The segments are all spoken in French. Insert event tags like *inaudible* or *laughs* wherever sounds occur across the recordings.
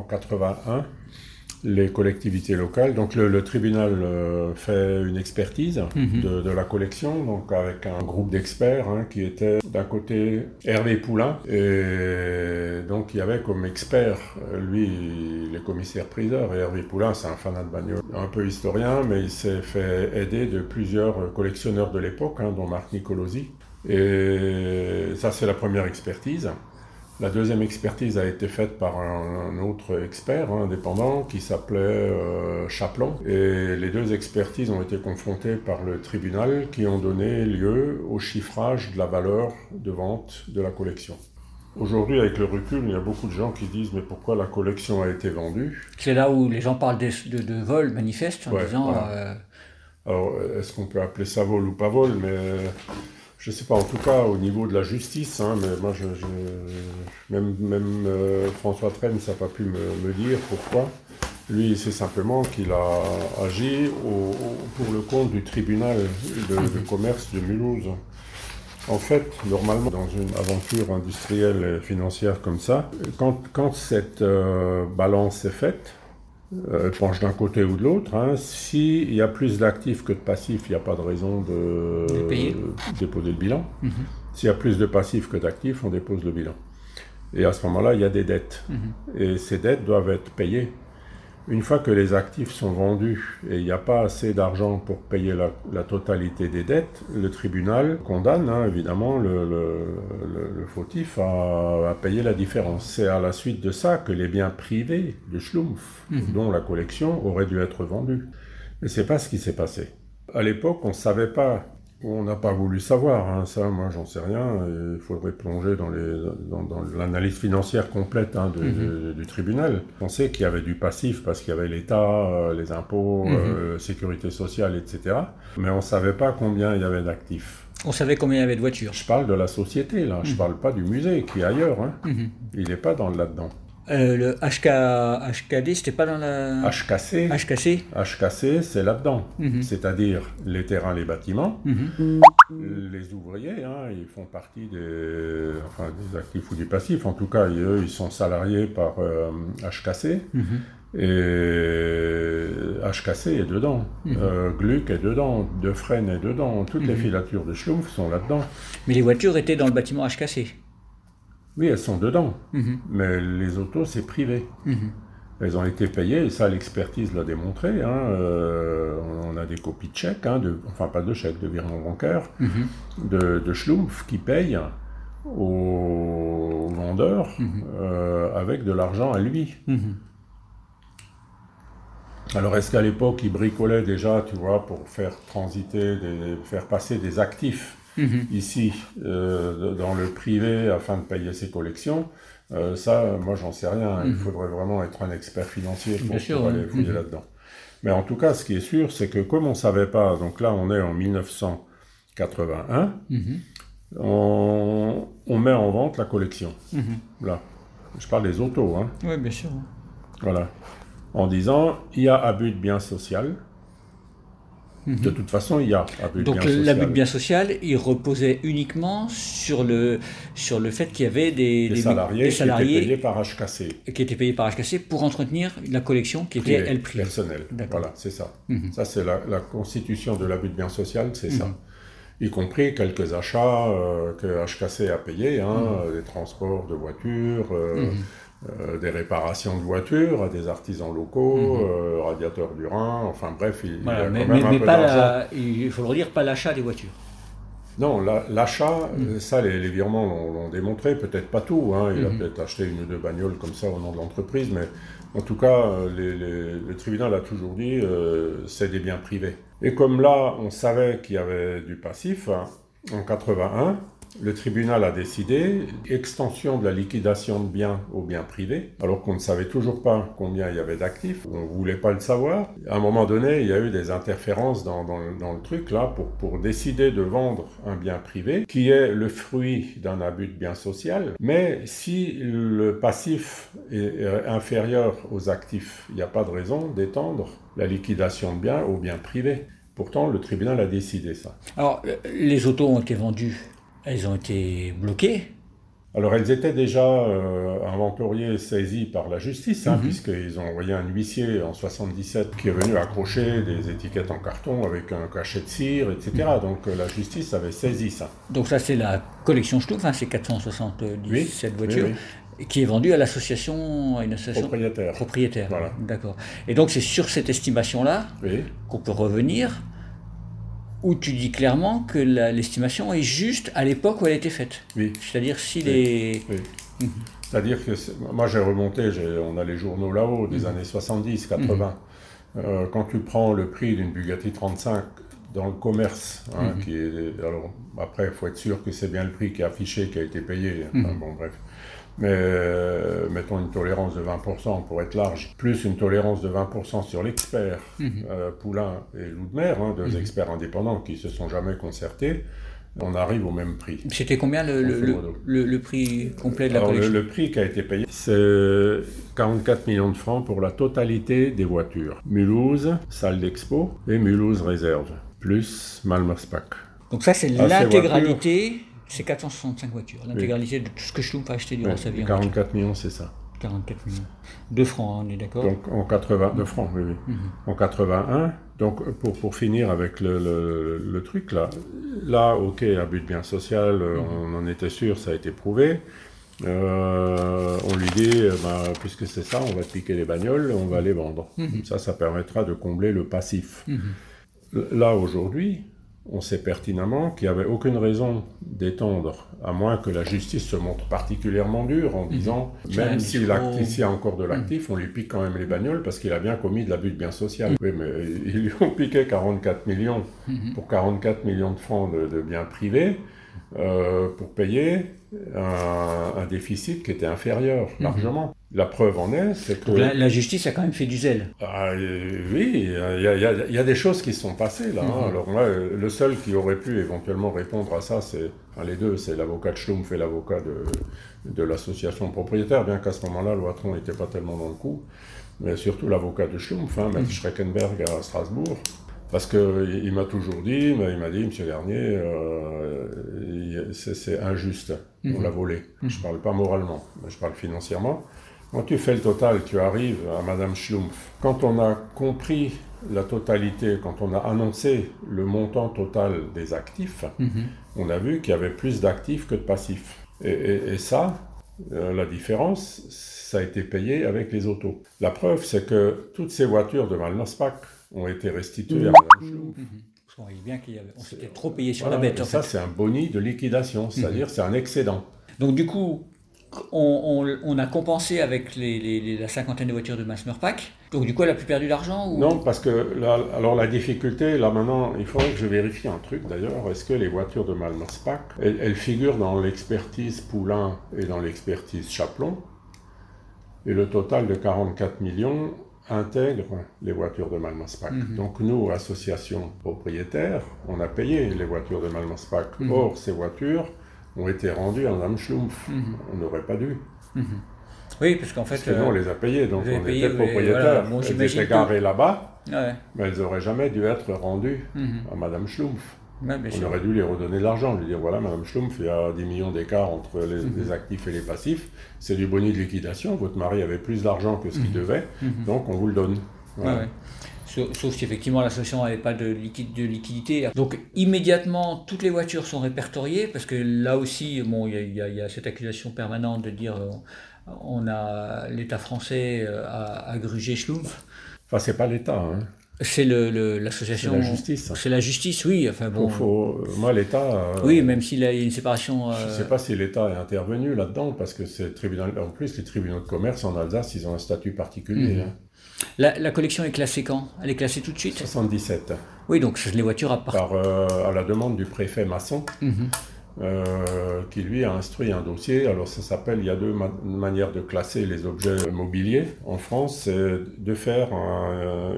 En 81, les collectivités locales. Donc le, le tribunal euh, fait une expertise Mhm. de, de la collection, donc avec un groupe d'experts hein, qui était d'un côté Hervé Poulain, et donc il y avait comme expert, lui, il est commissaire-priseur, et Hervé Poulain, c'est un fanat de bagnole, un peu historien, mais il s'est fait aider de plusieurs collectionneurs de l'époque, hein, dont Marc Nicolosi. Et ça, c'est la première expertise. La deuxième expertise a été faite par un, un autre expert hein, indépendant qui s'appelait euh, Chaplon. Et les deux expertises ont été confrontées par le tribunal qui ont donné lieu au chiffrage de la valeur de vente de la collection. Aujourd'hui, avec le recul, il y a beaucoup de gens qui disent mais pourquoi la collection a été vendue? C'est là où les gens parlent de, de, de vol manifeste en Ouais, disant voilà. euh, Alors, est-ce qu'on peut appeler ça vol ou pas vol? Mais je sais pas, en tout cas, au niveau de la justice, hein, mais moi, je, je- même, même euh, François Trennes n'a pas pu me, me dire pourquoi. Lui, c'est simplement qu'il a agi au- au- pour le compte du tribunal de, de commerce de Mulhouse. En fait, normalement, dans une aventure industrielle et financière comme ça, quand, quand cette euh, balance est faite, euh, penche d'un côté ou de l'autre. Hein. S'il y a plus d'actifs que de passifs, il n'y a pas de raison de, déposer le bilan. Mhm. S'il y a plus de passifs que d'actifs, on dépose le bilan. Et à ce moment-là, il y a des dettes. Mhm. Et ces dettes doivent être payées. Une fois que les actifs sont vendus et il n'y a pas assez d'argent pour payer la, la totalité des dettes, le tribunal condamne hein, évidemment le, le- le- le fautif à, à payer la différence. C'est à la suite de ça que les biens privés de Schlumpf, dont la collection, auraient dû être vendus. Mais c'est pas ce qui s'est passé. À l'époque, on ne savait pas, on n'a pas voulu savoir, hein, ça, moi, j'en sais rien. Il faudrait plonger dans, les, dans, dans l'analyse financière complète hein, de- de- du tribunal. On sait qu'il y avait du passif parce qu'il y avait l'État, euh, les impôts, euh, sécurité sociale, etc. Mais on ne savait pas combien il y avait d'actifs. on savait combien il y avait de voitures. Je parle de la société, là. Je parle pas du musée qui est ailleurs. Hein. Mhm. Il n'est pas dans là-dedans. Euh, le HK, HKD, c'était pas dans la. HKC, HKC HKC, c'est là-dedans. Mhm. C'est-à-dire les terrains, les bâtiments. Mhm. Les ouvriers, hein, ils font partie des, enfin, des actifs ou des passifs. En tout cas, ils- eux, ils sont salariés par euh, HKC. Mhm. Et HKC est dedans. Euh, Gluck est dedans. Defresne est dedans. Toutes les filatures de Schlumpf sont là-dedans. Mais les voitures étaient dans le bâtiment HKC. Oui, elles sont dedans. Mhm. Mais les autos, c'est privé. Mhm. Elles ont été payées, et ça, l'expertise l'a démontré. hein. Euh, on a des copies de chèques, hein, de, enfin pas de chèques, de virements bancaires, Mhm. de, de Schlumpf qui paye aux vendeurs euh, avec de l'argent à lui. Alors, est-ce qu'à l'époque, il bricolait déjà, tu vois, pour faire transiter, des, faire passer des actifs Mhm. ici euh, dans le privé afin de payer ses collections Euh, Ça, moi, j'en sais rien. Il faudrait vraiment être un expert financier pour, sûr, aller fouiller Mhm. là-dedans. Mais en tout cas, ce qui est sûr, c'est que comme on ne savait pas, donc là, on est en 1981, Mhm. on, on met en vente la collection. Mhm. Là, je parle des autos, hein. Oui, bien sûr. Voilà. En disant, il y a abus de bien social. De toute façon, il y a abus Mhm. Donc bien social. l'abus de bien social, il reposait uniquement sur le, sur le fait qu'il y avait des, Des des- salariés, des qui salariés étaient payés par HKC. qui étaient payés par HKC pour entretenir la collection qui était, elle, privée. personnel. D'accord. Voilà, c'est ça. Mhm. Ça, c'est la, la constitution de l'abus de bien social, c'est ça. Mhm. Y compris quelques achats euh, que HKC a payés, hein, Mhm. euh, des transports de voitures, euh, euh, des réparations de voitures à des artisans locaux, euh, radiateurs du Rhin, enfin bref, il, il y Mhm. Voilà, a mais, quand même mais- un mais peu pas la, il faut le redire, pas l'achat des voitures. Non, la- l'achat, Mhm. euh, ça, les, les virements l'ont démontré, peut-être pas tout. hein, Il a Mhm. peut-être acheté une ou deux bagnoles comme ça au nom de l'entreprise, mais en tout cas, les- les- le tribunal a toujours dit euh, c'est des biens privés. Et comme là, on savait qu'il y avait du passif, hein, en 81, le tribunal a décidé extension de la liquidation de biens aux biens privés, alors qu'on ne savait toujours pas combien il y avait d'actifs, on ne voulait pas le savoir. À un moment donné, il y a eu des interférences dans, le truc là pour, pour décider de vendre un bien privé qui est le fruit d'un abus de bien social. Mais si le passif est inférieur aux actifs, il n'y a pas de raison d'étendre la liquidation de biens aux biens privés. Pourtant, le tribunal a décidé ça. Alors, les autos ont été vendues, elles ont été bloquées. Alors, elles étaient déjà euh, inventoriées, saisies par la justice, hein, mhm. puisqu'ils ont envoyé un huissier en 77 qui est venu accrocher des étiquettes en carton avec un cachet de cire, etc. Mhm. Donc, euh, la justice avait saisi ça. Donc, ça, c'est la collection Stouff, hein, c'est 477 voitures qui est vendu à l'association, une association propriétaire. Propriétaire. Voilà. D'accord. Et donc c'est sur cette estimation-là qu'on peut revenir, où tu dis clairement que l'estimation est juste à l'époque où elle a été faite. Oui. C'est-à-dire si les. Mhm. C'est-à-dire que moi j'ai remonté, on a les journaux là-haut des mhm. années 70, 80. Mhm. Euh, quand tu prends le prix d'une Bugatti 35 dans le commerce, hein, qui est, alors après il faut être sûr que c'est bien le prix qui est affiché, qui a été payé. bon bref mais euh, mettons une tolérance de 20% pour être large, plus une tolérance de 20% sur l'expert mhm. euh, Poulain et Loudemer, hein, deux mhm. experts indépendants qui se sont jamais concertés, on arrive au même prix. C'était combien le, le, prix complet de la Alors, le, prix qui a été payé, c'est 44 millions de francs pour la totalité des voitures. Mulhouse, salle d'expo, et Mulhouse réserve, plus Malmerspack. Donc ça, c'est l'intégralité c'est 465 voitures, l'intégralité de tout ce que Schlumpf a acheté durant sa vie. 44 millions, c'est ça. 44 millions. De francs, hein, on est d'accord Donc en 80, de francs, oui, oui. Mhm. En 81, donc pour, pour finir avec le, le, truc là, là, ok, un but bien social, euh, mhm. on en était sûr, ça a été prouvé. Euh, on lui dit, euh, bah, puisque c'est ça, on va piquer les bagnoles, on va les vendre. Mhm. Ça, ça permettra de combler le passif. Là, aujourd'hui, on sait pertinemment qu'il n'y avait aucune raison d'étendre, à moins que la justice se montre particulièrement dure en mhm. disant, même si l'actif, y a encore de l'actif, mhm. on lui pique quand même les bagnoles parce qu'il a bien commis de l'abus de bien social. Oui, mais *laughs* ils lui ont piqué 44 millions mhm. pour 44 millions de francs de biens privés. Euh, pour payer un, déficit qui était inférieur, largement. La preuve en est, c'est que... La, justice a quand même fait du zèle. Ah, oui, il y, a des choses qui se sont passées là. Hein. Mhm. Alors moi, le seul qui aurait pu éventuellement répondre à ça, c'est... les deux, c'est l'avocat de Schlumpf et l'avocat de, de l'association propriétaire, bien qu'à ce moment-là, Loitron n'était pas tellement dans le coup. Mais surtout l'avocat de Schlumpf, hein, mhm. Schreckenberg à Strasbourg, parce qu'il il, m'a toujours dit, il m'a dit, Monsieur Garnier, euh, c'est injuste, on mhm. l'a volé. Je ne parle pas moralement, mais je parle financièrement. Quand tu fais le total, tu arrives à Madame Schlumpf. Quand on a compris la totalité, quand on a annoncé le montant total des actifs, mhm. on a vu qu'il y avait plus d'actifs que de passifs. Et, ça, euh, la différence, ça a été payé avec les autos. La preuve, c'est que toutes ces voitures de Malnospac, ont été restitués à Mme Schlouf. On voyait bien qu'on s'était trop payé sur la bête. ça, c'est un boni de liquidation, c'est-à-dire mhm. c'est un excédent. Donc du coup, on, a compensé avec les, la cinquantaine de voitures de Pack. Donc du coup, elle a plus perdu d'argent Non, parce que alors la difficulté, là maintenant, il faudrait que je vérifie un truc d'ailleurs. Est-ce que les voitures de Malmerspack, elles, elles figurent dans l'expertise Poulain et dans l'expertise Chaplon? Et le total de 44 millions, intègre les voitures de Malmaspac. Mhm. Donc nous, association propriétaire, on a payé les voitures de Malmaspac. Mhm. Or, ces voitures ont été rendues à Mme Schlumpf. Mhm. On n'aurait pas dû. Oui, parce qu'en fait... Parce que nous, on les a payées, donc on était propriétaires. elles étaient garées là-bas, mais elles n'auraient jamais dû être rendues à Mme Schlumpf on aurait dû les redonner de l'argent, lui dire voilà, Madame Schlumpf, il y a 10 millions d'écart entre les, mhm. actifs et les passifs, c'est du boni de liquidation, votre mari avait plus d'argent que ce qu'il mhm. devait, mhm. donc on vous le donne. Sauf, si effectivement l'association n'avait pas de, liquidité. Donc immédiatement, toutes les voitures sont répertoriées, parce que là aussi, bon, il y, a cette accusation permanente de dire euh, on a l'État français euh, a, grugé Schlumpf. Enfin, c'est pas l'État. Hein. C'est l'association. la justice. C'est la justice, oui. Enfin bon. Faut, moi, l'État. Euh, oui, même s'il y a une séparation. Je ne sais pas si l'État est intervenu là-dedans, parce que c'est tribunal. En plus, les tribunaux de commerce en Alsace, ils ont un statut particulier. Mhm. Hein. La, collection est classée quand? Elle est classée tout de suite? 77. Oui, donc les voitures à part. Par, euh, à la demande du préfet Masson. Mhm. Euh, qui lui a instruit un dossier. Alors ça s'appelle, il y a deux manières de classer les objets mobiliers en France, c'est de faire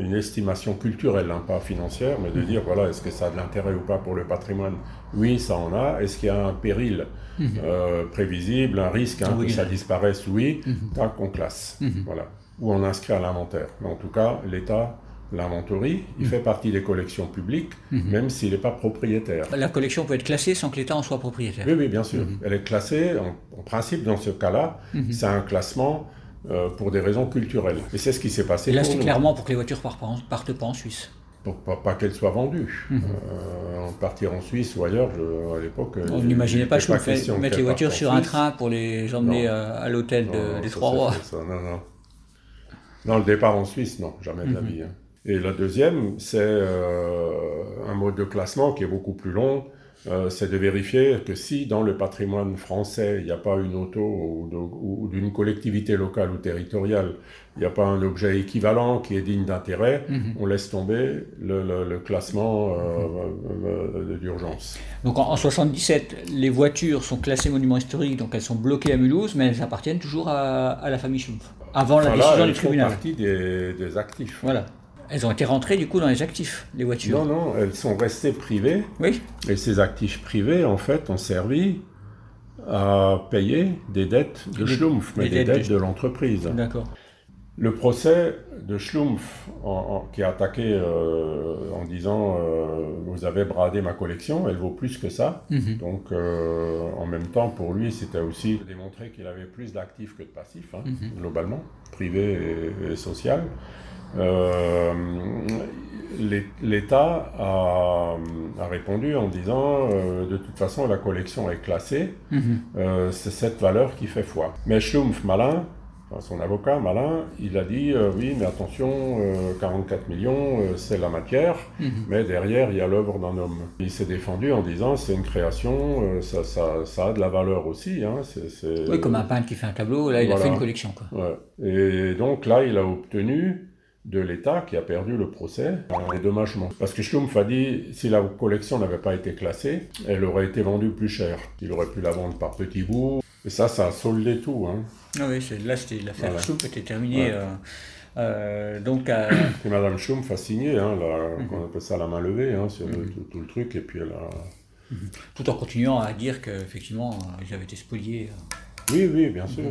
une estimation culturelle, hein, pas financière, mais de dire voilà, est-ce que ça a de l'intérêt ou pas pour le patrimoine? Oui, ça en a. Est-ce qu'il y a un péril mhm. euh, prévisible, un risque hein, que ça disparaisse? Oui, mm qu'on classe. Mhm. Voilà. Ou on inscrit à l'inventaire. Mais en tout cas, l'État l'inventory, il fait partie des collections publiques, mhm. même s'il n'est pas propriétaire. La collection peut être classée sans que l'État en soit propriétaire. Oui, oui, bien sûr. Mhm. Elle est classée, en, principe, dans ce cas-là, mhm. c'est un classement euh, pour des raisons culturelles. Et c'est ce qui s'est passé. Et là, c'est clairement pour que les voitures partent, partent pas en Suisse. Pour pas, qu'elles soient vendues. Euh, partir en Suisse ou ailleurs, à l'époque. On n'imaginait pas, je mettre les voitures sur un train pour les emmener euh, à l'hôtel des Trois Rois. non, non. Non, le départ en Suisse, non, jamais de la vie. Hein. Et la deuxième, c'est euh, un mode de classement qui est beaucoup plus long. Euh, c'est de vérifier que si dans le patrimoine français, il n'y a pas une auto ou, d'une collectivité locale ou territoriale, il n'y a pas un objet équivalent qui est digne d'intérêt, mhm. on laisse tomber le, classement euh, d'urgence. Donc en, 1977, les voitures sont classées monuments historiques, donc elles sont bloquées à Mulhouse, mais elles appartiennent toujours à, la famille Schumpf, avant la décision du tribunal. Elles font partie des, des actifs. Voilà. Elles ont été rentrées du coup dans les actifs, les voitures. Non, non, elles sont restées privées. Oui. Et ces actifs privés, en fait, ont servi à payer des dettes de Schlumpf, mais des, dettes, de, l'entreprise. D'accord. Le procès de Schlumpf, qui a attaqué euh, en disant euh, Vous avez bradé ma collection, elle vaut plus que ça. Mhm. Donc, euh, en même temps, pour lui, c'était aussi démontrer qu'il avait plus d'actifs que de passifs, hein, mhm. globalement, privé et, et social. Euh, L'État a, répondu en disant euh, de toute façon la collection est classée, mhm. euh, c'est cette valeur qui fait foi. Mais Schlumpf, malin, son avocat malin, il a dit oui, mais attention, 44 millions, c'est la matière, mhm. mais derrière, il y a l'œuvre d'un homme. Il s'est défendu en disant c'est une création, ça, ça, ça, a de la valeur aussi. Hein, Oui, comme un peintre qui fait un tableau, là, il a fait une collection. Quoi. Et donc là, il a obtenu de l'État qui a perdu le procès, un dédommagement. Parce que Schlumpf a dit, si la collection n'avait pas été classée, elle aurait été vendue plus cher. Il aurait pu la vendre par petits bouts. Et ça, ça a soldé tout. Hein. Ah oui, là, l'affaire voilà. Schlumpf était terminée. Euh, euh, donc, Et Madame Schlumpf a signé, hein, mhm. on appelle ça la main levée, hein, sur mhm. tout, le truc, et puis elle a... Mhm. Tout en continuant à dire qu'effectivement, ils avaient été spoliés. Oui, oui, bien sûr.